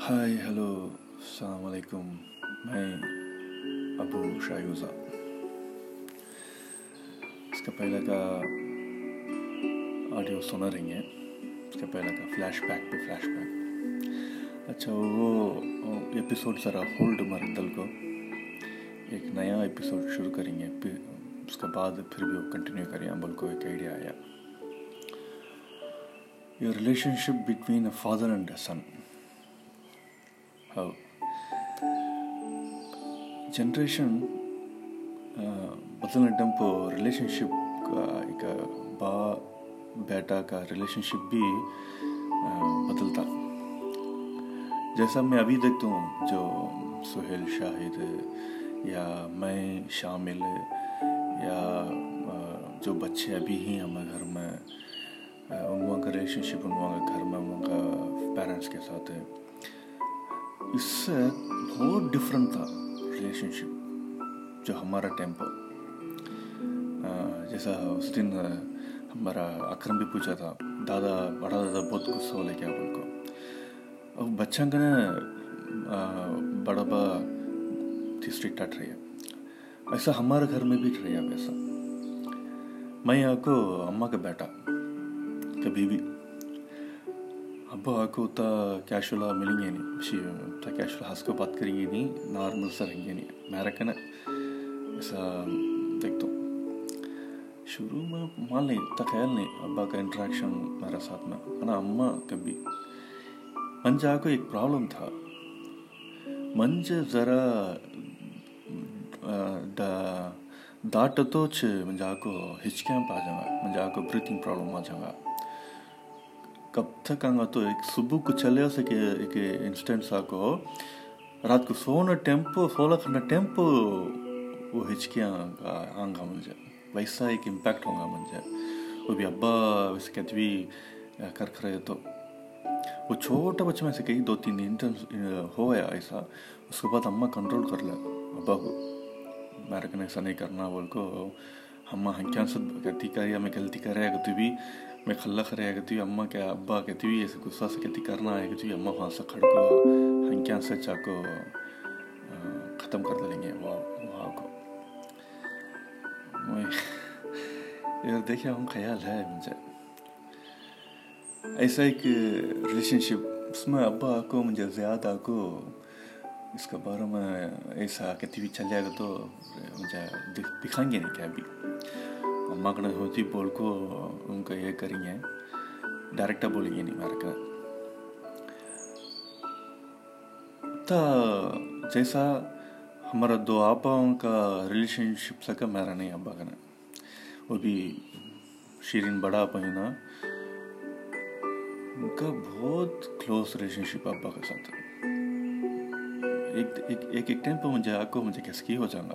Hi hello السلام علیکم میں ابو شایوزہ اس کا پہلے کا آڈیو سنا رہی ہیں اس کا پہلے کا فلیش بیک پہ فلیش بیک اچھا وہ ایپیسوڈ ذرا ہولڈ مارے دل کو ایک نیا ایپیسوڈ شروع کریں گے پھر اس کے بعد پھر بھی وہ کنٹینیو کریں بول کو ایک آئیڈیا آیا یہ relationship between a father and a son generation بدلنے ڈمپ ریلیشن شپ کا ایک با بیٹا کا ریلیشن شپ بھی بدلتا جیسا میں ابھی دیکھتا ہوں جو سہیل شاہد یا میں شامل یا جو بچے ابھی ہی ہمارے گھر میں ان کا ریلیشن شپ ان کا گھر میں ان کا پیرنٹس کے ساتھ ہے اس سے بہت ڈفرینٹ تھا ریلیشن شپ جو ہمارا ٹیمپو جیسا اس دن ہمارا اکرم بھی پوچھا تھا، دادا، بڑا دادا، بہت غصہ ہو لے کے ان کو. اور بچوں کا نا بڑا با ڈسٹرکٹ ٹٹ رہی ہے۔ ایسا ہمارے گھر میں بھی ٹریا ویسا۔ میں آ کو اماں کا بیٹا کبھی بھی ابا کو تا کیشولا ملیں گے نہیں تا کیشولا ہس کو بات کریں گے نہیں نارمل బాత్ కరింగేని گے نہیں میں رکھنا ایسا دیکھتا ہوں شروع میں مان لیں اتنا خیال نہیں ابا کا انٹریکشن میرا ساتھ میں نا اماں کبھی منجا کو ایک پرابلم تھا منج ذرا داٹتوچ منجا کو ہچکیاں پا جاؤں منجا کو بریتھنگ پرابلم آ جاؤں گا کب تک آں گا تو ایک صبح کو چلے سے ایک انسڈینٹ آ کو رات کو سونا ٹیمپو، سولہ کرنا ٹیمپو، وہ ہچ کے آں گا منجے ویسا ایک امپیکٹ ہوگا منجے وہ بھی ابا ویسے کتب کرے تو۔ وہ چھوٹا بچپن سے کہیں دو تین دن ہو گیا ایسا۔ اما کنٹرول کر لیا ابا کو میں رکن ایسا نہیں کرنا، بول کو ہما ہن کیا کری، ہمیں غلطی کرے گا تب بھی میں کھلہ خرے کہتی ہوئی اماں کیا ابا کہتی ہوئی ایسے غصہ سے کہتی کرنا ہے کہتی ہوئی اماں وہاں سے کھڑ کو ہنکیاں سے چاہ کو ختم کر دیں گے وہاں وہاں کو۔ یہ دیکھیں ہم خیال ہے مجھے۔ ایسا ایک ریلیشنشپ اس میں ابا کو، مجھے زیادہ کو، اس کے بارے میں ایسا کہتی ہوئی چلے گا تو مجھے دکھائیں گے نہیں کیا بھی அம்மா கடை ஹோச்சி போல்க்கோ உங்க ஏக்கறீங்க. டைரெக்டாக போலிங்க நீ வேறு تا جیسا ہمارا دو آپاؤں کا ریلیشن شپ سکا میرا نہیں ابا کا وہ بھی شیرین بڑا آپا ہی نا ان کا بہت کلوز ریلیشن شپ ابا کے ساتھ ایک ایک ایک ٹائم پہ مجھے آپ کو مجھے کس کی ہو جانا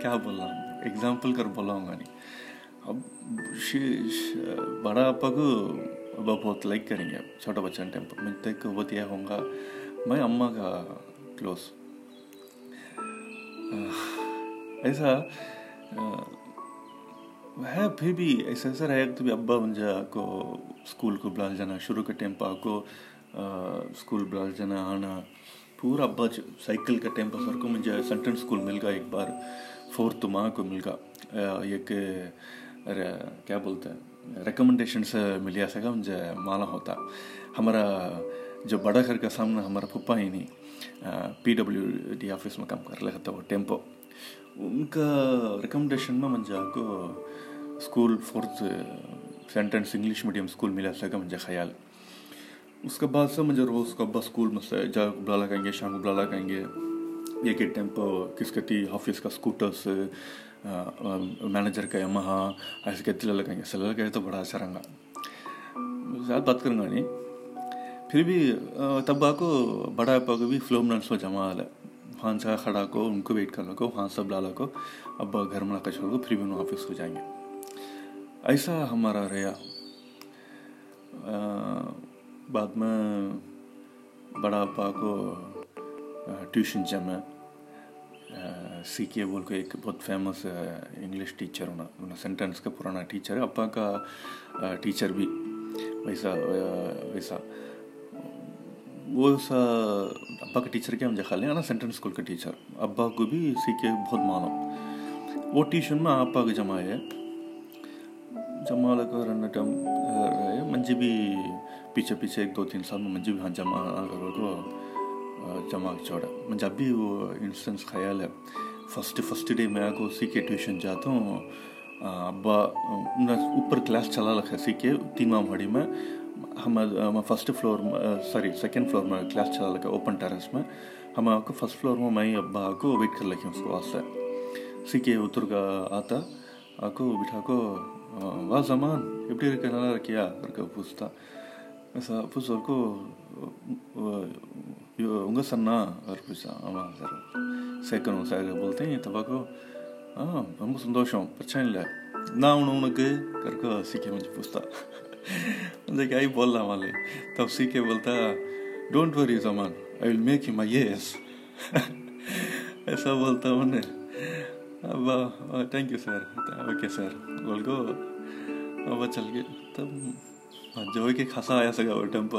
کیا بول رہا ایگزامپل کر بولا ہوں گا نہیں بڑا آپ کو ابا بہت لائک کریں گے چھوٹا بچہ ٹائم پر میں تک وہ دیا ہوں گا میں اماں کا کلوز ایسا ہے پھر بھی ایسا ایسا رہے تو بھی ابا جا کو اسکول کو بلال جانا شروع کے ٹائم پہ کو اسکول بلاک جانا آنا پورا ابا سائیکل کا ٹائم سر کو مجھے سنٹن اسکول مل گیا ایک بار فورتھ ماں کو مل گا ایک کیا بولتے ہیں ریکمنڈیشن سے ملیا سکا مجھے مالا ہوتا ہمارا جو بڑا گھر کا سامنا ہمارا پپا ہی نہیں پی ڈبلیو ڈی آفس میں کام کر رہا تھا وہ ٹیمپو ان کا ریکمنڈیشن میں منجا کو school fourth sentence English medium school ملا سکا مجھے خیال اس کے بعد سمجھ روز کا بس اسکول میں سے جا بلالا کہیں گے، شام کو بلالا کہیں گے۔ یہ کہ ٹیمپو، کس کے تھی حافظ کا اسکوٹرس مینیجر کا یمہا، ایسے کہتی لے لگیں گے۔ سلے لگے تو بڑا اچھا رنگا۔ زیادہ بات کروں گا نہیں۔ پھر بھی تبا کو بڑا پا کو بھی فلو منٹس میں جمع ہے۔ وہاں سے کھڑا کو، ان کو ویٹ کرنا کو، وہاں سب لالا کو، ابا گھر میں کا چھوڑ کو، پھر بھی انہوں حافظ ہو جائیں گے۔ ایسا ہمارا رہا بعد میں بڑا پا کو ٹیوشن جمع سی کے بول کے ایک بہت فیمس انگلش ٹیچر ہونا انہیں سینٹینس کا پرانا ٹیچر ہے۔ کا ٹیچر بھی ویسا ویسا۔ وہ سا ابا کا ٹیچر کیا مجھے خیال ہے نا سینٹرل اسکول کا ٹیچر ابا کو بھی سی کے بہت مانو وہ ٹیوشن میں آپا کے جمع ہے۔ జమాలకు رہے منجی بھی پیچھے پیچھے ایک دو تین سال میں منجی بھی ہاں جمع کرو تو جمع چوڑا میں جب بھی وہ انسٹنس خیال ہے فسٹ فسٹ ڈے میں کو سی کے ٹیوشن جاتا ہوں ابا اوپر کلاس چلا رکھا سی کے تین ماہ ہڑی میں ہم فسٹ فلور ساری سیکنڈ فلور میں کلاس چلا لگا اوپن ٹیرس میں ہم آپ کو فسٹ فلور میں میں ابا کو ویٹ کر لکھی اس کو واسطے سی کے اتر کا آتا آپ کو بٹھا کو واہ زمان اپنی இருக்க நல்லா இருக்கியா இருக்க ایسا پوچھا اگ سنا پوچھا سر سیکن سار بولتے ہیں تب آپ کو ستوشن پرچ نہ کرکو سیکھی مجھے پوستا بول رہا مالی تب سیکھے بولتا ڈونٹ وری زمان میک مائی ایسا بولتا ان thank you sir okay sir بول گو اب چل کے 저에게 가사야서가? 올 덤버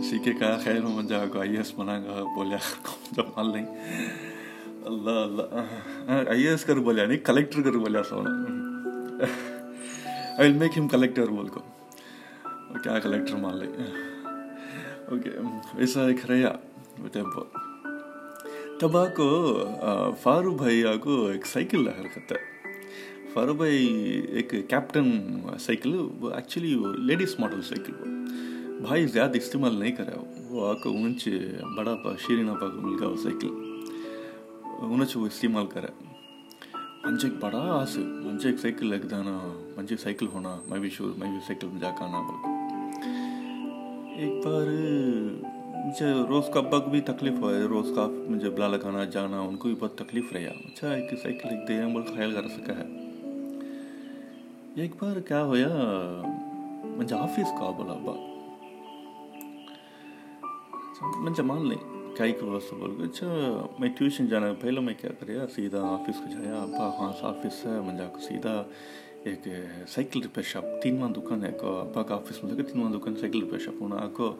اسی کے کہا خیر ہوں منجا کو آئی ایس بنا گا بولیا جب مان لیں اللہ اللہ آئی ایس کر بولیا نہیں کلیکٹر کر بولیا سونا آئی ول میک ہم کلیکٹر بول کو کیا کلیکٹر مان لیں اوکے ایسا ایک ریا وہ ٹیمپو تب آ کو فارو بھائی آ کو ایک سائیکل لہر کرتا ہے فار بائی ایک کیپٹن سائیکل وہ ایکچولی وہ لیڈیز ماڈل سائیکل وہ بھائی زیادہ استعمال نہیں کرا وہ آ کے ان سے بڑا پا شیرین پا ملکا وہ سائیکل انچ وہ استعمال کرا منچ ایک بڑا آس منچ ایک سائیکل لگ جانا منچ ایک سائیکل ہونا میں بھی شور میں بھی سائیکل میں جا کے آنا ایک بار مجھے روز کا بگ بھی تکلیف ہوا ہے روز کا مجھے بلا لگانا جانا ان کو بھی بہت تکلیف رہا اچھا ایک سائیکل ایک دے ہم خیال کر سکا ہے ایک بار کیا ہویا منجا آفیس کابل ابا منجا مان لیں کیا ایک واسطہ بول گئے اچھا میں ٹیوشن جانے پہلے میں کیا کریا، سیدھا آفیس کو جایا ابا ہاں آفیس ہے منجا کو سیدھا ایک سائیکل ریپیئر شاپ تینواں دکان ہے، کو ابا کا آفیس میں لگا تینواں دکان، سائیکل ریپیئر شاپ ہونا کو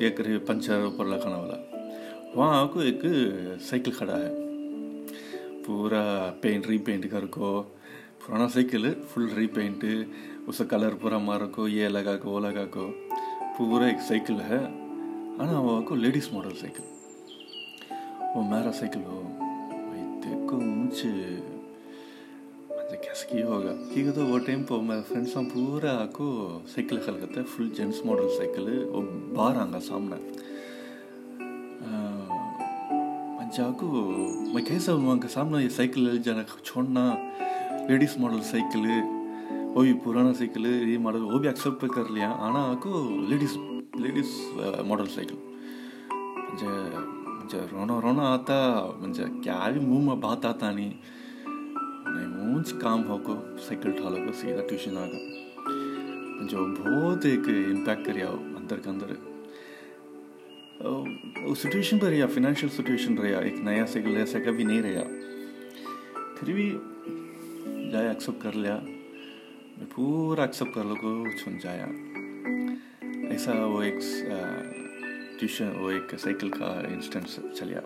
ایک پنچر اوپر لگانا والا، وہاں کو ایک سائیکل کھڑا ہے، پورا پینٹ، ری پینٹ کر کو పురాణ సైకిల్ ఫుల్ రీపెయింట్ اس کا کلر پورا مارو کو یہ لگا کو وہ لگا کو پورا ایک سائیکل ہے آنا وہ کو لیڈیز ماڈل سائیکل وہ میرا سائیکل ہو بھائی دیکھو مجھے مجھے کیسے کی ہوگا ٹھیک تو وہ ٹائم پہ میرا فرینڈس ہم پورا کو سائیکل خل فل وہ آنگا سامنے మంచి லேடிஸ் மாடல் சைக்கிள் ஓவி புராணா சைக்கிள் இதே மாடல் ஓவி அக்செப்ட் பண்ணிக்கார் இல்லையா ஆனால் அவருக்கு லேடிஸ் லேடிஸ் மாடல் சைக்கிள் கொஞ்சம் ரோனா ரோனா ஆத்தா கொஞ்சம் கேவி மூம பார்த்தா தானி மூஞ்சி காம் ஹோக்கோ சைக்கிள் டாலோக்கோ சீதா டியூஷன் ஆகும் கொஞ்சம் போதுக்கு இம்பேக்ட் கரியா அந்த அந்த சுச்சுவேஷன் பெரியா ஃபினான்ஷியல் சுச்சுவேஷன் ரையா நயா சைக்கிள் சைக்கிள் அப்படி நீ ரையா திருவி جایا ایکسیپٹ کر لیا میں پورا ایکسیپٹ کر لوں کو چھن جایا ایسا وہ ایک ٹیوشن وہ ایک سائیکل کا انسٹنس چلیا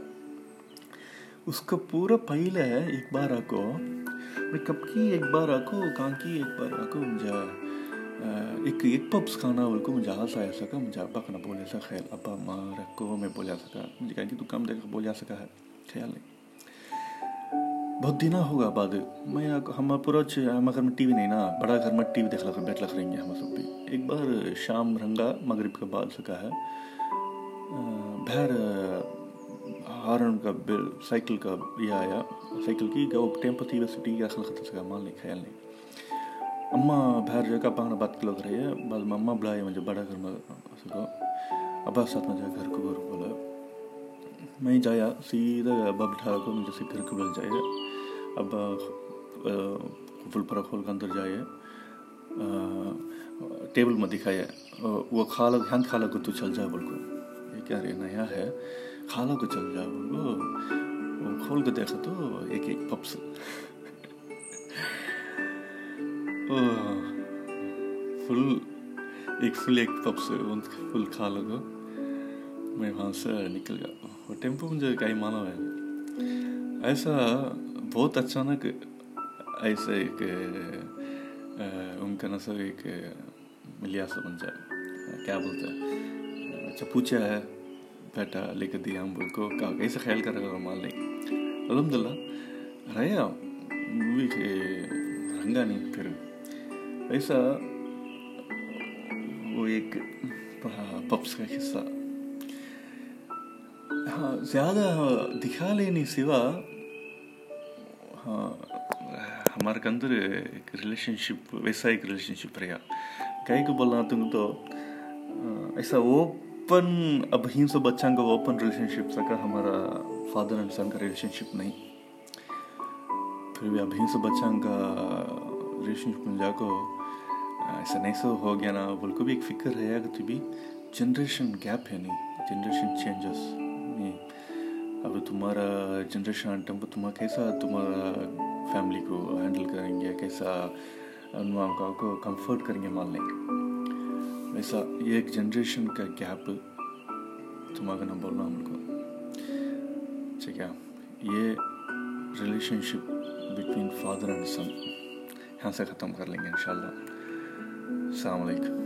اس کا پورا پہل ہے ایک بار آکو میں کب کی ایک بار آکو کان کی ایک بار آکو مجھا ایک ایک پپس کھانا بول کو مجھے ہاسا آیا سکا مجھے ابا کنا بولے سا خیال ابا ماں رکھو میں بولیا سکا مجھے کہیں کہ تو کم دیکھ بولیا سکا ہے خیال نہیں بہت دن ہوگا بعد میں ہم پورا چھیا میں گھر میں ٹی وی نہیں نا، بڑا گھر میں ٹی وی دیکھ لکھ رہیں گے ہم سب بھی۔ ایک بار شام رنگا مغرب کا بال سکا ہے۔ بہر ہارن کا سائیکل کا یہ آیا۔ سائیکل کیسے خیال نہیں۔ اما بہر جا کے بات کی لکھ رہی ہے اما بلائے مجھے بڑا گھر میں ابا ساتھ میں جا گھر کو بولا میں جایا سیدھا باب ٹھارا مجھے سے گھر کے جائے اب فل پر کھول کا اندر جائے ٹیبل میں دکھایا۔ وہ کھا لو ہند کھا کو تو چل جائے بول کو یہ کیا رہے، نیا ہے۔ کھا لو کو چل جائے بول کو کھول کے دیکھا تو ایک ایک پپس۔ فل ایک فل ایک پپس۔ فل کھا لو میں وہاں سے نکل گیا۔ ٹیمپو مجھے کا ہی مانو ہے۔ ایسا بہت اچانک ایسا ایک ان کا نا سر ایک ملیا سا بن جائے۔ کیا بولتا ہے اچھا پوچھا ہے، بیٹا لے کے دیا ہم بول کو، کہا کیسے خیال کر رہا مان لیں الحمد للہ رہے مووی کے رنگا نہیں، پھر ایسا وہ ایک پپس کا حصہ۔ زیادہ دکھا لینے سوا ہمارے کے اندر ایک ریلیشن شپ ویسا ایک ریلیشن شپ رہا کئی کو بولنا تم تو ایسا اوپن اب ہی سب بچوں کا اوپن ریلیشن شپ سکا ہمارا فادر اینڈ سن کا ریلیشن شپ نہیں پھر بھی اب ہی سب بچوں کا ریلیشن شپ جا کو ایسا نہیں سو ہو گیا نا بول کو بھی ایک فکر رہے گا تو بھی جنریشن گیپ ہے نہیں جنریشن چینجز اگر تمہارا جنریشن آن کو تمہارا کیسا تمہارا فیملی کو ہینڈل کریں گے کیسا؟ ان کو کمفرٹ کریں گے مان لیں گے ویسا یہ ایک جنریشن کا گیپ تمہارا نام بولنا ہم کو۔ ٹھیک ہے۔ یہ relationship between father and son یہاں سے ختم کر لیں گے انشاءاللہ۔ السلام علیکم۔